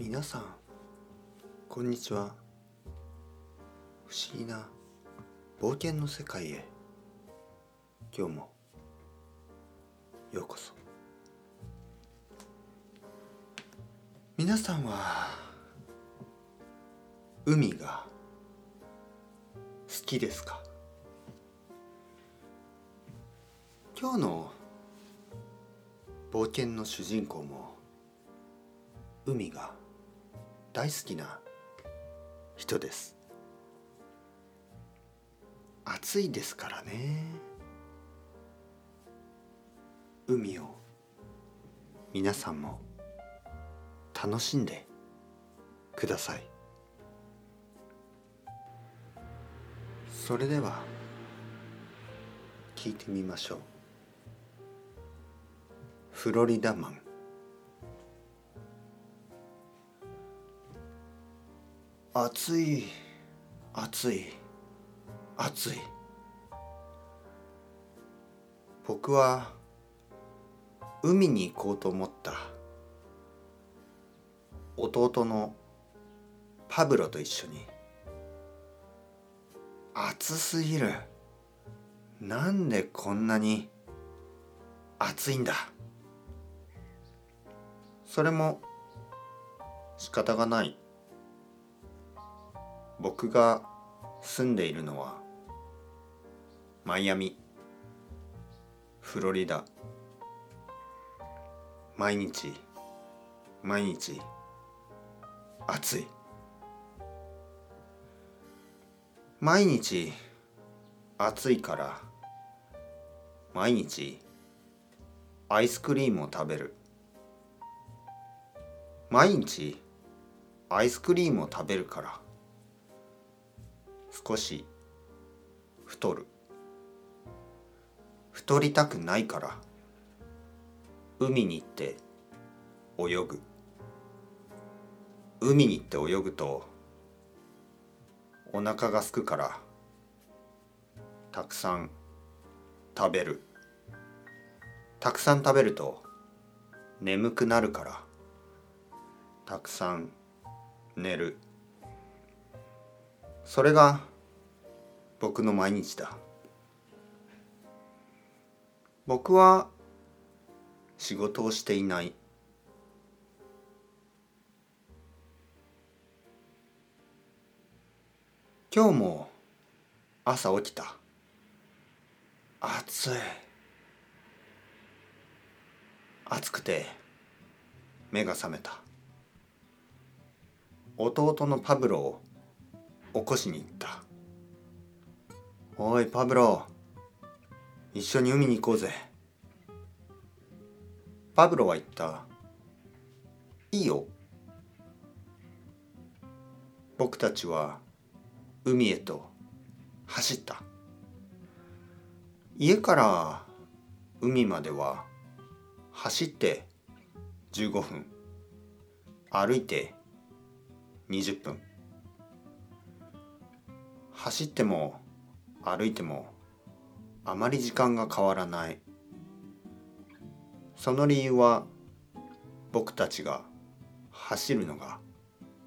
皆さんこんにちは。不思議な冒険の世界へ。今日もようこそ。皆さんは海が好きですか？今日の冒険の主人公も海が大好きな人です。暑いですからね。海を皆さんも楽しんでください。それでは聞いてみましょう。フロリダマン。暑い暑い暑い。僕は海に行こうと思った。弟のパブロと一緒に。暑すぎる。なんでこんなに暑いんだ。それも仕方がない。僕が住んでいるのはマイアミフロリダ。毎日毎日暑い。毎日暑いから毎日アイスクリームを食べる。毎日アイスクリームを食べるから。少し太る。太りたくないから。海に行って泳ぐ。海に行って泳ぐとお腹がすくからたくさん食べる。たくさん食べると眠くなるからたくさん寝る。それが僕の毎日だ。僕は仕事をしていない。今日も朝起きた。暑い。暑くて目が覚めた。弟のパブロを起こしに行った。おいパブロ。一緒に海に行こうぜ。パブロは言った。いいよ。僕たちは海へと走った。家から海までは走って15分。歩いて20分。走っても歩いてもあまり時間が変わらない。その理由は僕たちが走るのが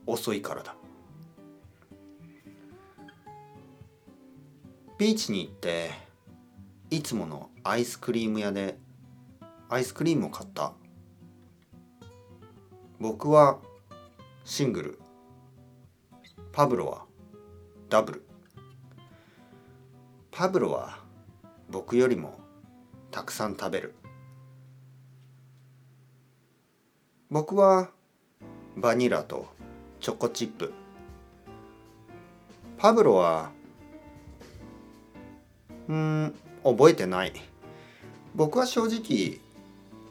遅いからだ。ビーチに行っていつものアイスクリーム屋でアイスクリームを買った。僕はシングル。パブロはダブル。パブロは僕よりもたくさん食べる。僕はバニラとチョコチップ。パブロはうん覚えてない。僕は正直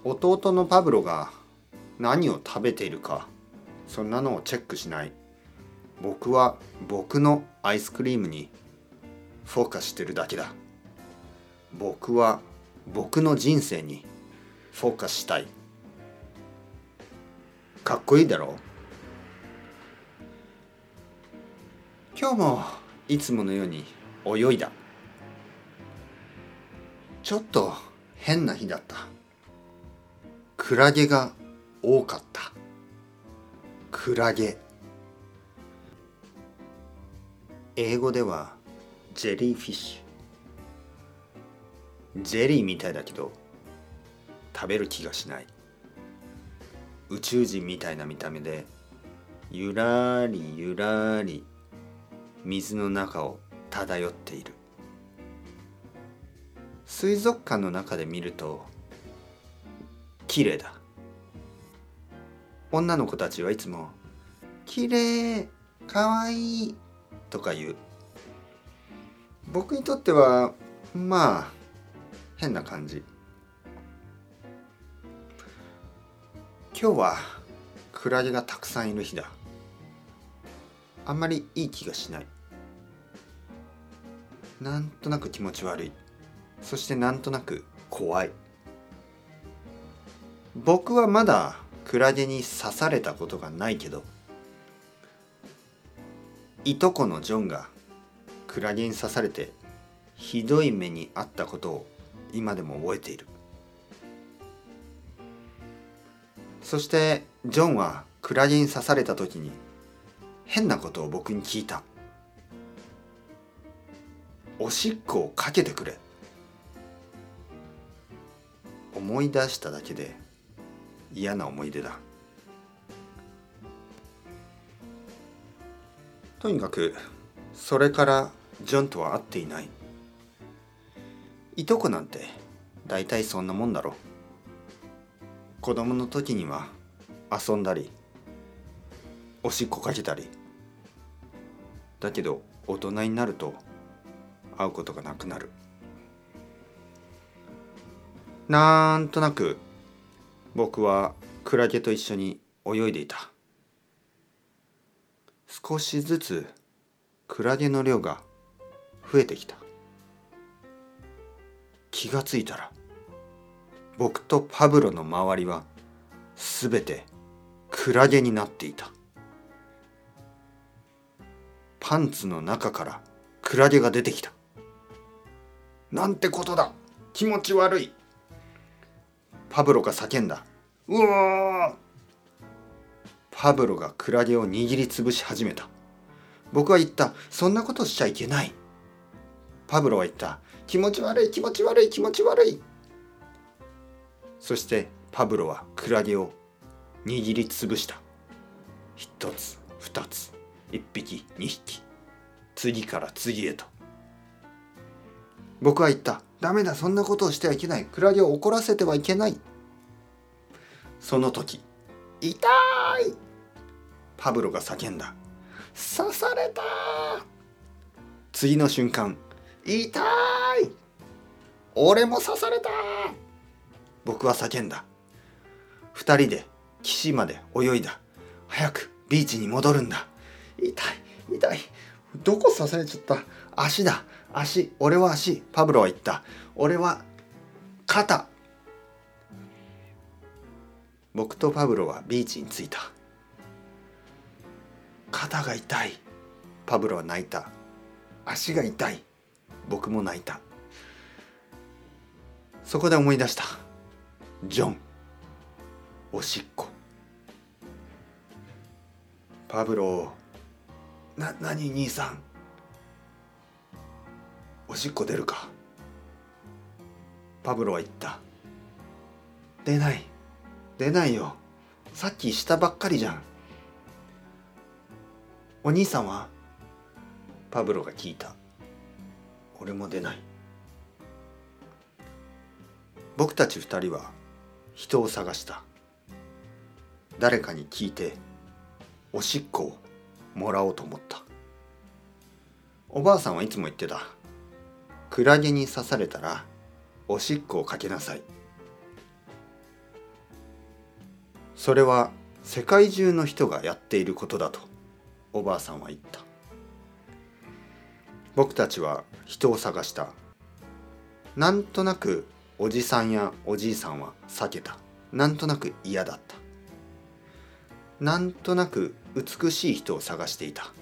弟のパブロが何を食べているかそんなのをチェックしない。僕は僕のアイスクリームにフォーカスしてるだけだ。僕は僕の人生にフォーカスしたい。かっこいいだろ？今日もいつものように泳いだ。ちょっと変な日だった。クラゲが多かった。クラゲ。英語ではジェリーフィッシュ。ジェリーみたいだけど食べる気がしない。宇宙人みたいな見た目でゆらりゆらり水の中を漂っている。水族館の中で見ると綺麗だ。女の子たちはいつも「綺麗かわいい」とか言う。僕にとってはまあ変な感じ。今日はクラゲがたくさんいる日だ。あんまりいい気がしない。なんとなく気持ち悪い。そしてなんとなく怖い。僕はまだクラゲに刺されたことがないけどいとこのジョンがクラゲに刺されてひどい目に遭ったことを今でも覚えている。そしてジョンはクラゲに刺された時に変なことを僕に聞いた。おしっこをかけてくれ。思い出しただけで嫌な思い出だ。とにかくそれからジョンとは会っていない。いとこなんて大体そんなもんだろ。子供の時には遊んだりおしっこかけたり。だけど大人になると会うことがなくなる。なんとなく僕はクラゲと一緒に泳いでいた。少しずつクラゲの量が増えてきた気がついたら僕とパブロの周りはすべてクラゲになっていたパンツの中からクラゲが出てきたなんてことだ気持ち悪いパブロが叫んだ。うわパブロがクラゲを握りつぶし始めた。僕は言った。そんなことしちゃいけない。パブロは言った。気持ち悪い気持ち悪い気持ち悪い。そしてパブロはクラゲを握りつぶした。一つ、二つ、一匹、二匹。次から次へと。僕は言った。ダメだ、そんなことをしてはいけない。クラゲを怒らせてはいけない。その時、痛いパブロが叫んだ。刺された次の瞬間、痛い俺も刺された僕は叫んだ。二人で岸まで泳いだ。早くビーチに戻るんだ。痛い、痛い。どこ刺されちゃった？足だ。足。俺は足。パブロは言った。俺は肩。僕とパブロはビーチに着いた。肩が痛い。パブロは泣いた。足が痛い。僕も泣いた。そこで思い出した。ジョン。おしっこ。パブロな、何？兄さん。おしっこ出るかパブロは言った出ない出ないよさっきしたばっかりじゃんお兄さんは？パブロが聞いた俺も出ない。僕たち二人は人を探した。誰かに聞いておしっこをもらおうと思った。おばあさんはいつも言ってた。クラゲに刺されたらおしっこをかけなさい。それは世界中の人がやっていることだとおばあさんは言った。僕たちは人を探した。なんとなくおじさんやおじいさんは避けた。なんとなく嫌だった。なんとなく美しい人を探していた。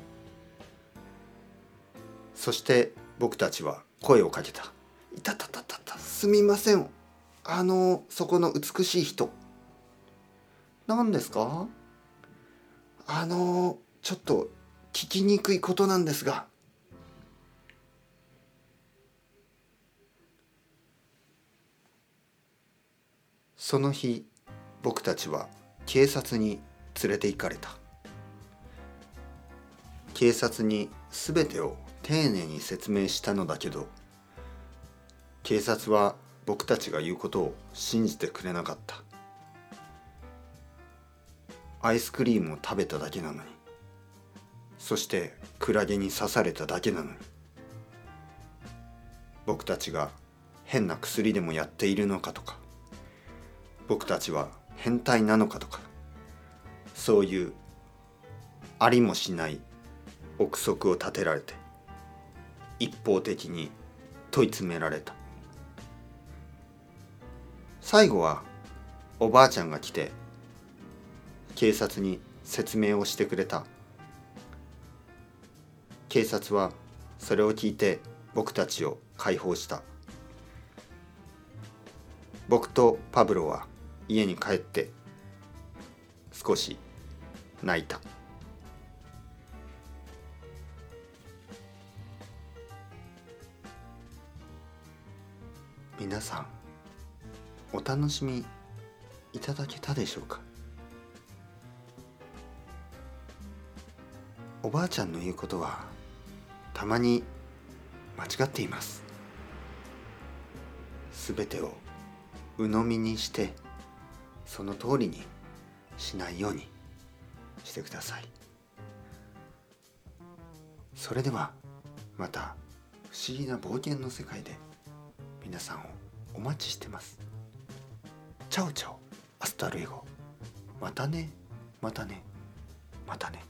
そして僕たちは声をかけた「いたたたたたすみません。あのそこの美しい人。何ですか？あのちょっと聞きにくいことなんですが。その日僕たちは警察に連れて行かれた。警察に全てを丁寧に説明したのだけど警察は僕たちが言うことを信じてくれなかった。アイスクリームを食べただけなのにそしてクラゲに刺されただけなのに僕たちが変な薬でもやっているのかとか僕たちは変態なのかとかそういうありもしない憶測を立てられて一方的に問い詰められた。最後はおばあちゃんが来て警察に説明をしてくれた。警察はそれを聞いて僕たちを解放した。僕とパブロは家に帰って少し泣いた。皆さんお楽しみいただけたでしょうか？おばあちゃんの言うことはたまに間違っています。すべてを鵜呑みにしてその通りにしないようにしてください。それではまた不思議な冒険の世界で皆さんをお待ちしてます。 Ciao ciao hasta luego。またねまたねまたね。